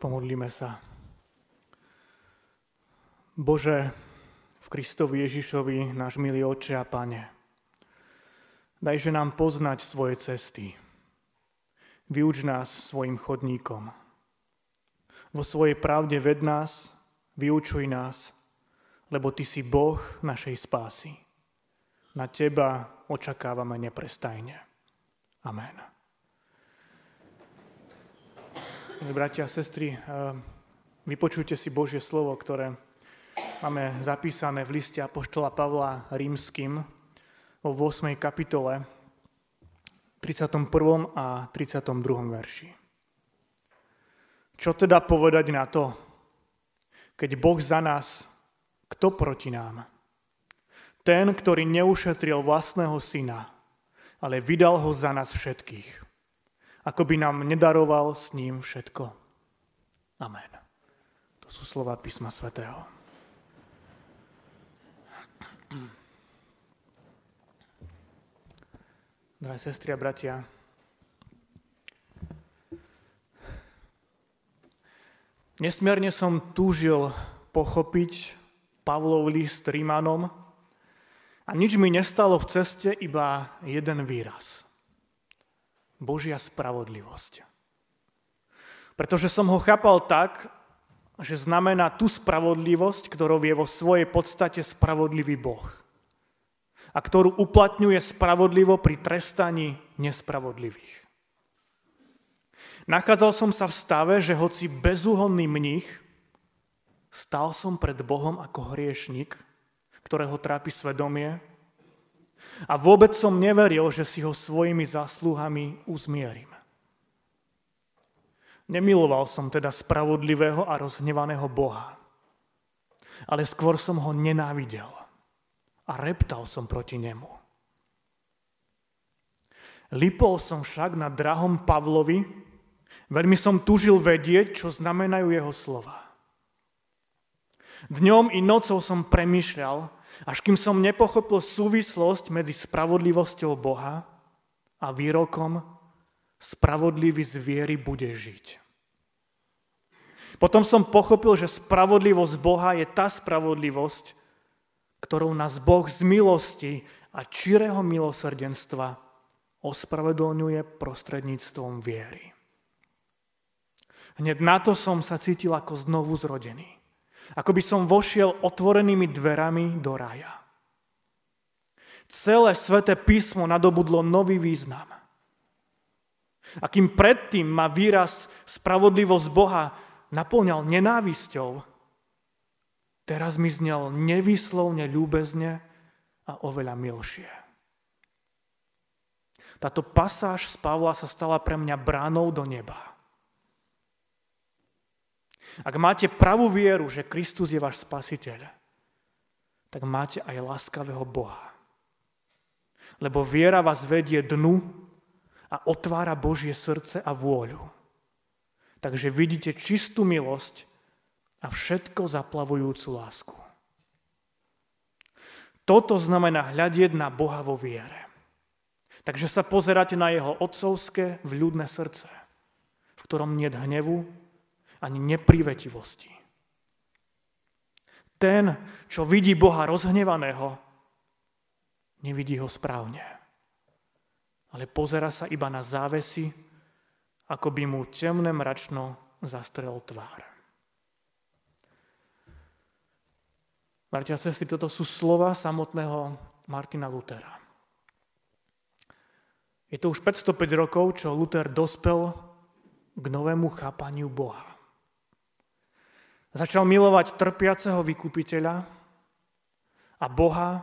Pomodlíme sa. Bože, v Kristovi Ježišovi, náš milý Oče a Pane, dajže nám poznať svoje cesty. Vyuč nás svojim chodníkom. Vo svojej pravde ved nás, vyučuj nás, lebo Ty si Boh našej spásy. Na Teba očakávame neprestajne. Amen. Milí bratia a sestry, eh, vypočujte si Božie slovo, ktoré máme zapísané v liste Apoštola Pavla rímským vo 8. kapitole 31. a 32. verši. Čo teda povedať na to? Keď Boh za nás, kto proti nám? Ten, ktorý neušetril vlastného syna, ale vydal ho za nás všetkých ako by nám nedaroval s ním všetko. Amen. To sú slova písma svätého. Drahé sestry a bratia, nesmierne som túžil pochopiť Pavlov list Rímanom a nič mi nestalo v ceste, iba jeden výraz – Božia spravodlivosť. Pretože som ho chápal tak, že znamená tú spravodlivosť, ktorou je vo svojej podstate spravodlivý Boh. A ktorú uplatňuje spravodlivo pri trestaní nespravodlivých. Nachádzal som sa v stave, že hoci bezúhonný mních, stal som pred Bohom ako hriešnik, ktorého trápi svedomie a vôbec som neveril, že si ho svojimi zásluhami uzmierim. Nemiloval som teda spravodlivého a rozhnevaného Boha, ale skôr som ho nenávidel a reptal som proti nemu. Lipol som však na drahom Pavlovi, veľmi som tužil vedieť, čo znamenajú jeho slova. Dňom i nocou som premyšľal, až kým som nepochopil súvislosť medzi spravodlivosťou Boha a výrokom spravodlivý z viery bude žiť. Potom som pochopil, že spravodlivosť Boha je tá spravodlivosť, ktorou nás Boh z milosti a čirého milosrdenstva ospravedlňuje prostredníctvom viery. Hneď na to som sa cítil ako znovu zrodený. Ako by som vošiel otvorenými dverami do raja. Celé sveté písmo nadobudlo nový význam. A kým predtým ma výraz spravodlivosť Boha naplňal nenávisťou, teraz mi znel nevyslovne ľúbezne a oveľa milšie. Táto pasáž z Pavla sa stala pre mňa bránou do neba. Ak máte pravú vieru, že Kristus je váš spasiteľ, tak máte aj láskavého Boha. Lebo viera vás vedie dnu a otvára Božie srdce a vôľu. Takže vidíte čistú milosť a všetko zaplavujúcu lásku. Toto znamená hľadieť na Boha vo viere. Takže sa pozeráte na jeho otcovské vľúdne srdce, v ktorom nie hnevu, ani neprívetivosti. Ten, čo vidí Boha rozhnevaného, nevidí ho správne. Ale pozera sa iba na závesy, ako by mu temné mračno zastrel tvár. Bratia a sestry, toto sú slova samotného Martina Lutera. Je to už 505 rokov, čo Luther dospel k novému chápaniu Boha. Začal milovať trpiaceho vykupiteľa a Boha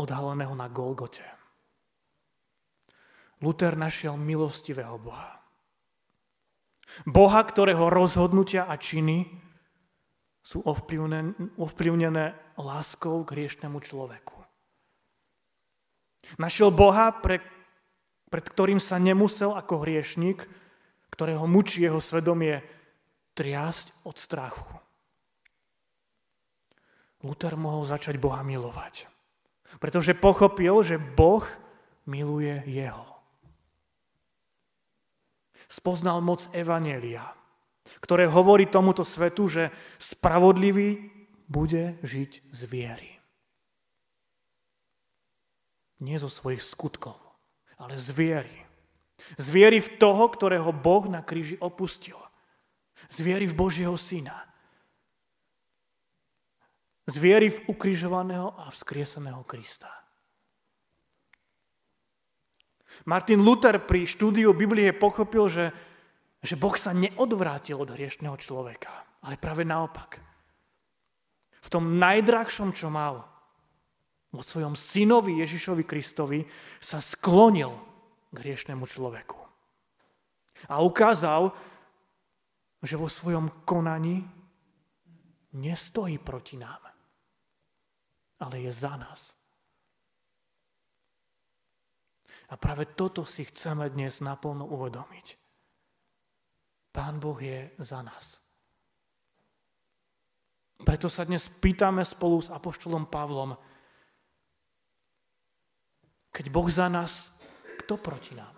odhaleného na Golgote. Luther našiel milostivého Boha. Boha, ktorého rozhodnutia a činy sú ovplyvnené, láskou k hriešnemu človeku. Našiel Boha, pre, pred ktorým sa nemusel ako hriešnik, ktorého mučí jeho svedomie, triasť od strachu. Luther mohol začať Boha milovať. Pretože pochopil, že Boh miluje jeho. Spoznal moc Evanelia ktoré hovorí tomuto svetu, že spravodlivý bude žiť z viery. Nie zo svojich skutkov, ale z viery. Z viery v toho, ktorého Boh na kríži opustil. Z viery v Božieho Syna. Z viery v ukrižovaného a vzkrieseného Krista. Martin Luther pri štúdiu Biblie pochopil, že, že Boh sa neodvrátil od hriešného človeka, ale práve naopak. V tom najdrahšom, čo mal, vo svojom synovi Ježišovi Kristovi, sa sklonil k hriešnemu človeku. A ukázal, že vo svojom konaní nestojí proti nám, ale je za nás. A práve toto si chceme dnes naplno uvedomiť. Pán Boh je za nás. Preto sa dnes pýtame spolu s Apoštolom Pavlom, keď Boh za nás, kto proti nám?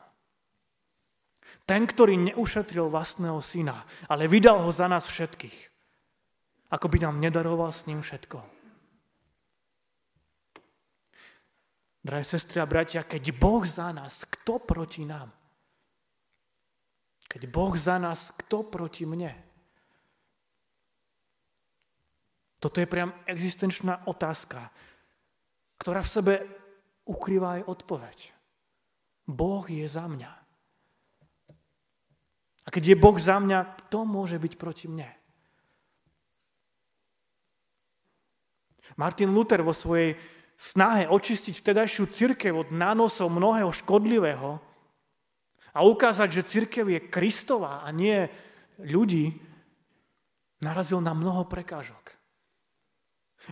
Ten, ktorý neušetril vlastného syna, ale vydal ho za nás všetkých. Ako by nám nedaroval s ním všetko. Drahé sestry a bratia, keď Boh za nás, kto proti nám? Keď Boh za nás, kto proti mne? Toto je priam existenčná otázka, ktorá v sebe ukrýva aj odpoveď. Boh je za mňa. A keď je Boh za mňa, kto môže byť proti mne? Martin Luther vo svojej snahe očistiť vtedajšiu církev od nánosov mnohého škodlivého a ukázať, že církev je Kristová a nie ľudí, narazil na mnoho prekážok.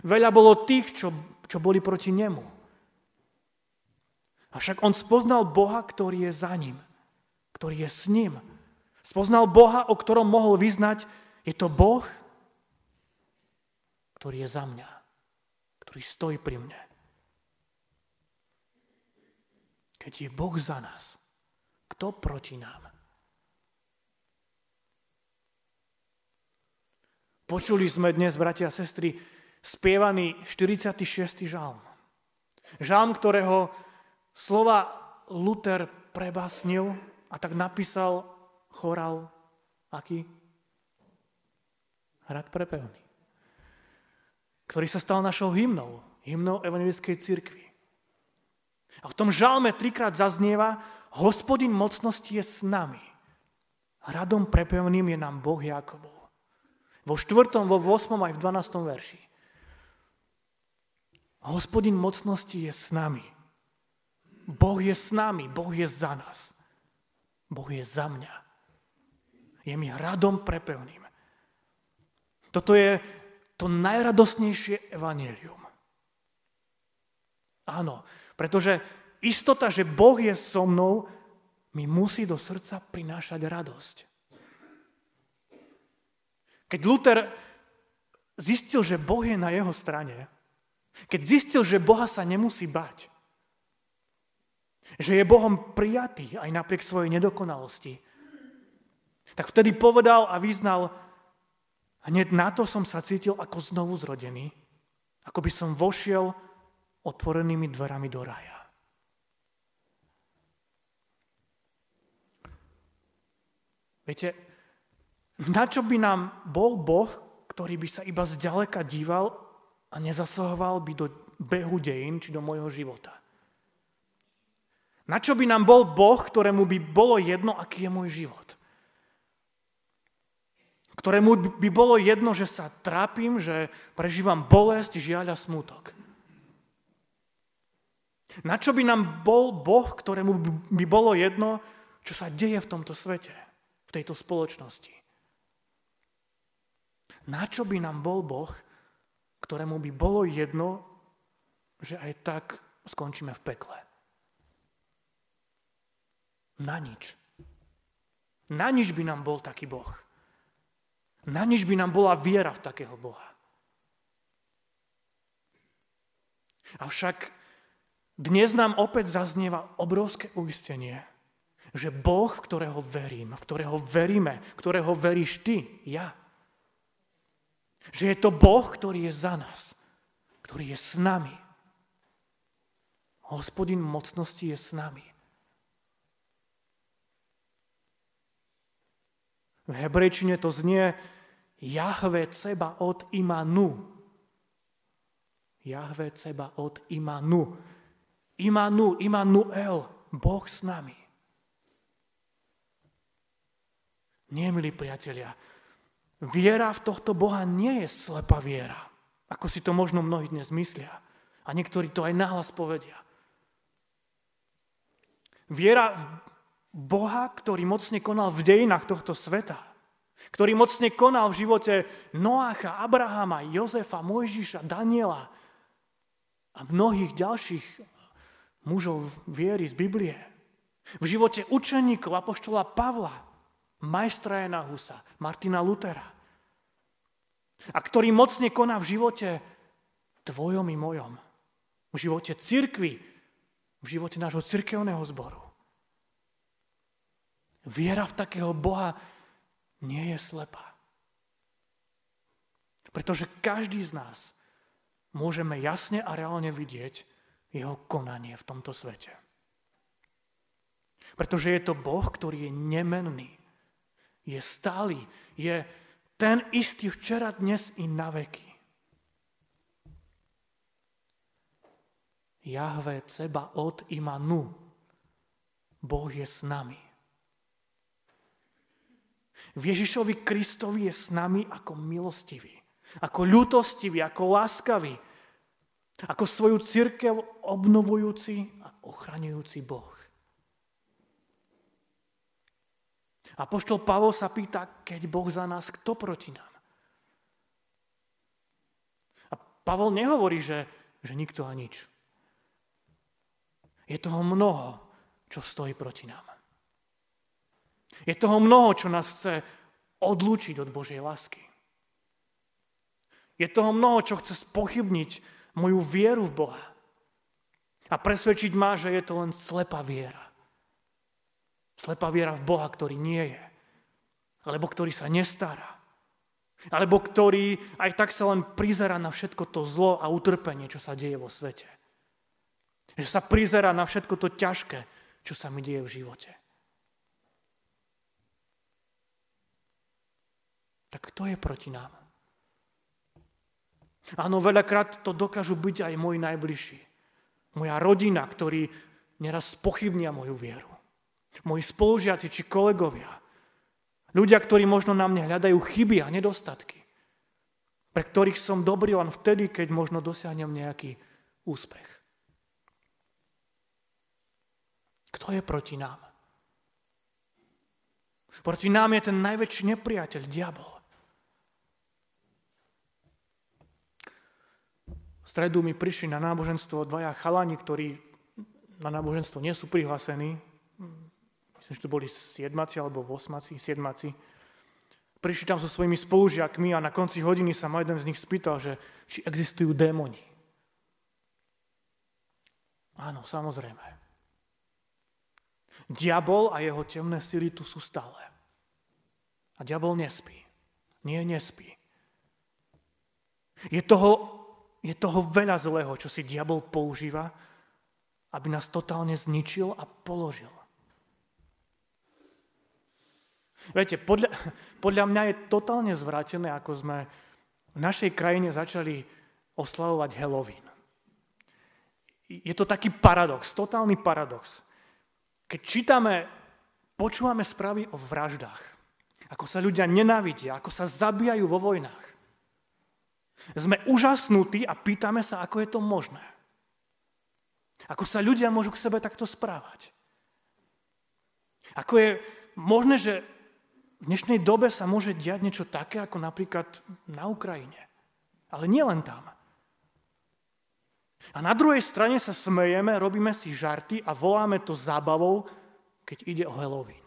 Veľa bolo tých, čo, čo boli proti nemu. Avšak on spoznal Boha, ktorý je za ním, ktorý je s ním. Spoznal Boha, o ktorom mohol vyznať, je to Boh, ktorý je za mňa, ktorý stojí pri mne. Keď je Boh za nás, kto proti nám? Počuli sme dnes, bratia a sestry, spievaný 46. žalm. Žalm, ktorého slova Luther prebásnil a tak napísal chorál aký? Hrad prepevný. Ktorý sa stal našou hymnou, hymnou evangelickej cirkvi. A v tom žalme trikrát zaznieva, hospodin mocnosti je s nami. Hradom prepevným je nám Boh Jakobov. Vo 4., vo 8. aj v 12. verši. Hospodin mocnosti je s nami. Boh je s nami, Boh je za nás. Boh je za mňa. Je mi hradom prepevným. Toto je to najradosnejšie evanelium. Áno, pretože istota, že Boh je so mnou, mi musí do srdca prinášať radosť. Keď Luther zistil, že Boh je na jeho strane, keď zistil, že Boha sa nemusí bať, že je Bohom prijatý aj napriek svojej nedokonalosti, tak vtedy povedal a vyznal, hneď na to som sa cítil ako znovu zrodený, ako by som vošiel otvorenými dverami do raja. Viete, na čo by nám bol Boh, ktorý by sa iba zďaleka díval a nezasahoval by do behu dejín či do môjho života? Na čo by nám bol Boh, ktorému by bolo jedno, aký je môj život? Ktorému by bolo jedno, že sa trápim, že prežívam bolesť, žiaľ a smútok. Na čo by nám bol Boh, ktorému by bolo jedno, čo sa deje v tomto svete, v tejto spoločnosti? Na čo by nám bol Boh, ktorému by bolo jedno, že aj tak skončíme v pekle? Na nič. Na nič by nám bol taký Boh. Na nič by nám bola viera v takého Boha. Avšak dnes nám opäť zaznieva obrovské uistenie, že Boh, v ktorého verím, v ktorého veríme, ktorého veríš ty, ja, že je to Boh, ktorý je za nás, ktorý je s nami. Hospodin mocnosti je s nami. V hebrejčine to znie Jahve ceba od imanu. Jahve ceba od imanu. Imanu, Imanuel, Boh s nami. Nie, milí priatelia, viera v tohto Boha nie je slepá viera, ako si to možno mnohí dnes myslia. A niektorí to aj nahlas povedia. Viera v Boha, ktorý mocne konal v dejinách tohto sveta, ktorý mocne konal v živote Noácha, Abrahama, Jozefa, Mojžiša, Daniela a mnohých ďalších mužov viery z Biblie. V živote učeníkov Apoštola Pavla, majstra Jana Husa, Martina Lutera. A ktorý mocne koná v živote tvojom i mojom. V živote cirkvy, v živote nášho cirkevného zboru. Viera v takého Boha nie je slepá. Pretože každý z nás môžeme jasne a reálne vidieť jeho konanie v tomto svete. Pretože je to Boh, ktorý je nemenný, je stály, je ten istý včera, dnes i na veky. Jahve Ceba od Imanu. Boh je s nami. V Ježišovi Kristovi je s nami ako milostivý, ako ľutostivý, ako láskavý, ako svoju církev obnovujúci a ochraňujúci Boh. A poštol Pavol sa pýta, keď Boh za nás, kto proti nám? A Pavol nehovorí, že, že nikto a nič. Je toho mnoho, čo stojí proti nám. Je toho mnoho, čo nás chce odlúčiť od Božej lásky. Je toho mnoho, čo chce spochybniť moju vieru v Boha. A presvedčiť ma, že je to len slepá viera. Slepá viera v Boha, ktorý nie je. Alebo ktorý sa nestará. Alebo ktorý aj tak sa len prizera na všetko to zlo a utrpenie, čo sa deje vo svete. Že sa prizera na všetko to ťažké, čo sa mi deje v živote. Tak kto je proti nám? Áno, veľakrát to dokážu byť aj moji najbližší. Moja rodina, ktorí neraz pochybnia moju vieru. Moji spolužiaci či kolegovia. Ľudia, ktorí možno na mne hľadajú chyby a nedostatky. Pre ktorých som dobrý len vtedy, keď možno dosiahnem nejaký úspech. Kto je proti nám? Proti nám je ten najväčší nepriateľ, diabol. V stredu mi prišli na náboženstvo dvaja chalani, ktorí na náboženstvo nie sú prihlásení. Myslím, že to boli siedmaci alebo osmaci, siedmaci. Prišli tam so svojimi spolužiakmi a na konci hodiny sa ma jeden z nich spýtal, že či existujú démoni. Áno, samozrejme. Diabol a jeho temné sily tu sú stále. A diabol nespí. Nie, nespí. Je toho je toho veľa zlého, čo si diabol používa, aby nás totálne zničil a položil. Viete, podľa, podľa mňa je totálne zvrátené, ako sme v našej krajine začali oslavovať Halloween. Je to taký paradox, totálny paradox. Keď čítame, počúvame správy o vraždách, ako sa ľudia nenávidia, ako sa zabíjajú vo vojnách, sme úžasnutí a pýtame sa, ako je to možné. Ako sa ľudia môžu k sebe takto správať. Ako je možné, že v dnešnej dobe sa môže diať niečo také, ako napríklad na Ukrajine. Ale nie len tam. A na druhej strane sa smejeme, robíme si žarty a voláme to zábavou, keď ide o Halloween.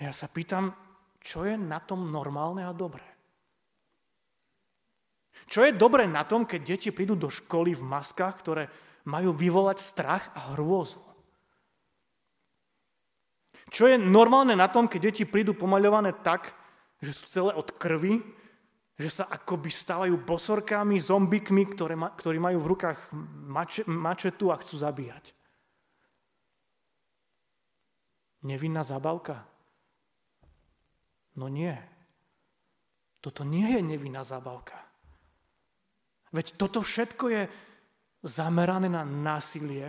Ja sa pýtam, čo je na tom normálne a dobré? Čo je dobré na tom, keď deti prídu do školy v maskách, ktoré majú vyvolať strach a hrôzu? Čo je normálne na tom, keď deti prídu pomaľované tak, že sú celé od krvi, že sa akoby stávajú bosorkami, zombikmi, ktoré ma, ktorí majú v rukách mače, mačetu a chcú zabíjať. Nevinná zabavka? No nie. Toto nie je nevinná zabavka. Veď toto všetko je zamerané na násilie.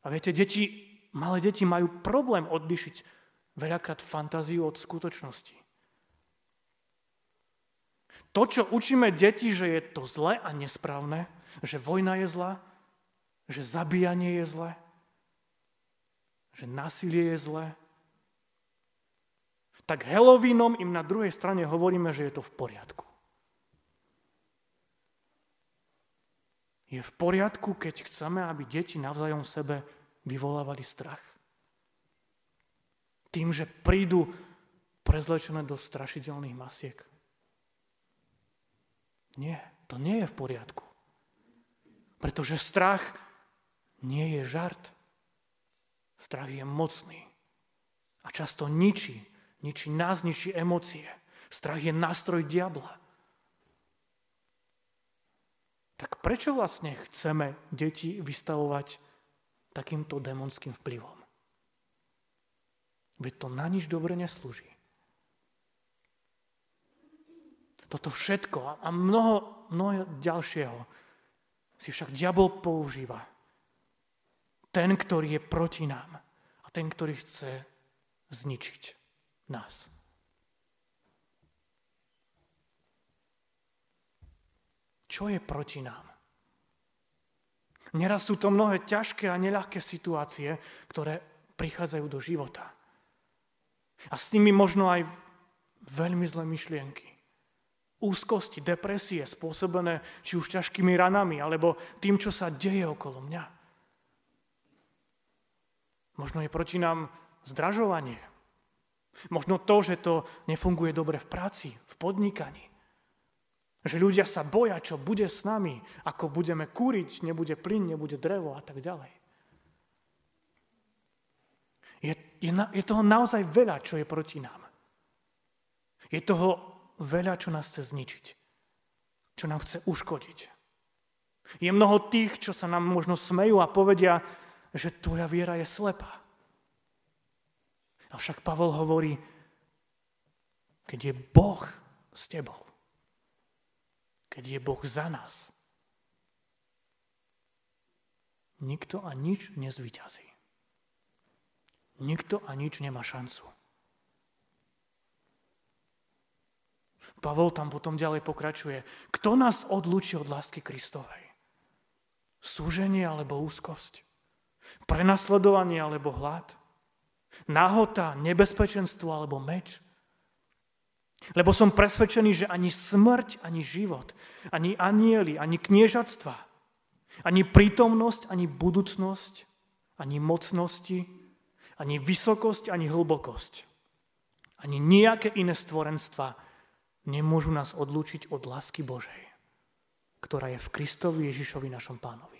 A viete, deti malé deti majú problém odlišiť veľakrát fantáziu od skutočnosti. To, čo učíme deti, že je to zlé a nesprávne, že vojna je zlá, že zabíjanie je zlé, že násilie je zlé, tak Halloweenom im na druhej strane hovoríme, že je to v poriadku. Je v poriadku, keď chceme, aby deti navzájom sebe vyvolávali strach. Tým, že prídu prezlečené do strašidelných masiek. Nie, to nie je v poriadku. Pretože strach nie je žart. Strach je mocný. A často ničí. Ničí nás, ničí emócie. Strach je nástroj diabla. Tak prečo vlastne chceme deti vystavovať takýmto démonským vplyvom. Veď to na nič dobre neslúži. Toto všetko a mnoho, mnoho ďalšieho si však diabol používa. Ten, ktorý je proti nám a ten, ktorý chce zničiť nás. Čo je proti nám? Neraz sú to mnohé ťažké a neľahké situácie, ktoré prichádzajú do života. A s nimi možno aj veľmi zlé myšlienky. Úzkosti, depresie spôsobené či už ťažkými ranami, alebo tým, čo sa deje okolo mňa. Možno je proti nám zdražovanie. Možno to, že to nefunguje dobre v práci, v podnikaní. Že ľudia sa boja, čo bude s nami, ako budeme kúriť, nebude plyn, nebude drevo a tak ďalej. Je, je, je toho naozaj veľa, čo je proti nám. Je toho veľa, čo nás chce zničiť. Čo nám chce uškodiť. Je mnoho tých, čo sa nám možno smejú a povedia, že tvoja viera je slepá. Avšak Pavol hovorí, keď je Boh s tebou, keď je Boh za nás. Nikto a nič nezvyťazí. Nikto a nič nemá šancu. Pavol tam potom ďalej pokračuje. Kto nás odlučí od lásky Kristovej? Súženie alebo úzkosť? Prenasledovanie alebo hlad? Nahota, nebezpečenstvo alebo meč? Lebo som presvedčený, že ani smrť, ani život, ani anieli, ani kniežatstva, ani prítomnosť, ani budúcnosť, ani mocnosti, ani vysokosť, ani hlbokosť, ani nejaké iné stvorenstva nemôžu nás odlúčiť od lásky Božej, ktorá je v Kristovi Ježišovi našom pánovi.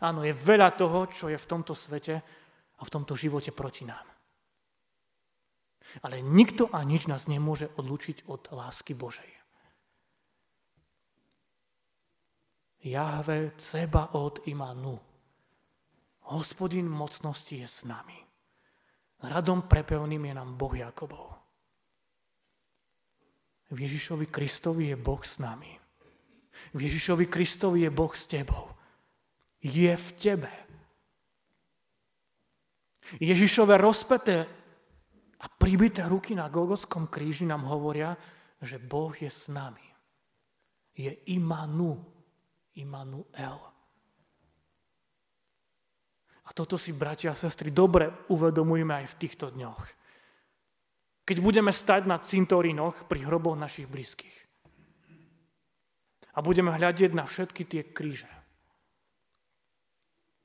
Áno, je veľa toho, čo je v tomto svete a v tomto živote proti nám. Ale nikto a nič nás nemôže odlučiť od lásky Božej. Jahve ceba od imanu. Hospodin mocnosti je s nami. Radom prepevným je nám Boh Jakobov. V Ježišovi Kristovi je Boh s nami. V Ježišovi Kristovi je Boh s tebou. Je v tebe. Ježišové rozpeté a pribité ruky na Golgotskom kríži nám hovoria, že Boh je s nami. Je Imanu, Imanuel. A toto si, bratia a sestry, dobre uvedomujeme aj v týchto dňoch. Keď budeme stať na cintorínoch pri hroboch našich blízkych. A budeme hľadieť na všetky tie kríže.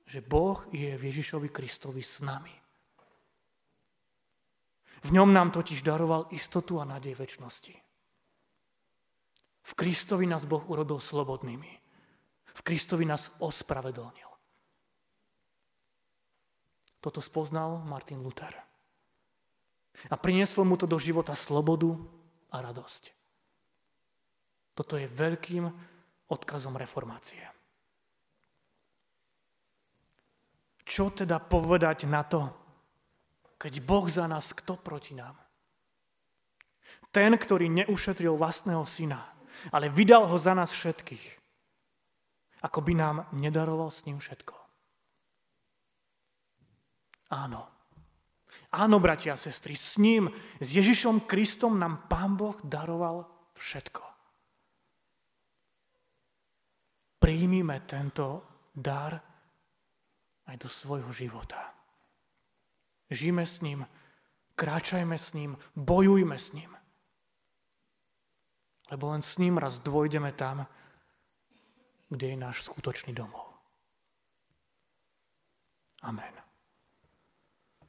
Že Boh je v Ježišovi Kristovi s nami. V ňom nám totiž daroval istotu a nádej väčšnosti. V Kristovi nás Boh urobil slobodnými. V Kristovi nás ospravedlnil. Toto spoznal Martin Luther. A prinieslo mu to do života slobodu a radosť. Toto je veľkým odkazom reformácie. Čo teda povedať na to, keď Boh za nás, kto proti nám? Ten, ktorý neušetril vlastného syna, ale vydal ho za nás všetkých. Ako by nám nedaroval s ním všetko. Áno. Áno, bratia a sestry, s ním, s Ježišom Kristom nám Pán Boh daroval všetko. Príjmime tento dar aj do svojho života. Žijeme s ním, kráčajme s ním, bojujme s ním. Lebo len s ním raz dvojdeme tam, kde je náš skutočný domov. Amen.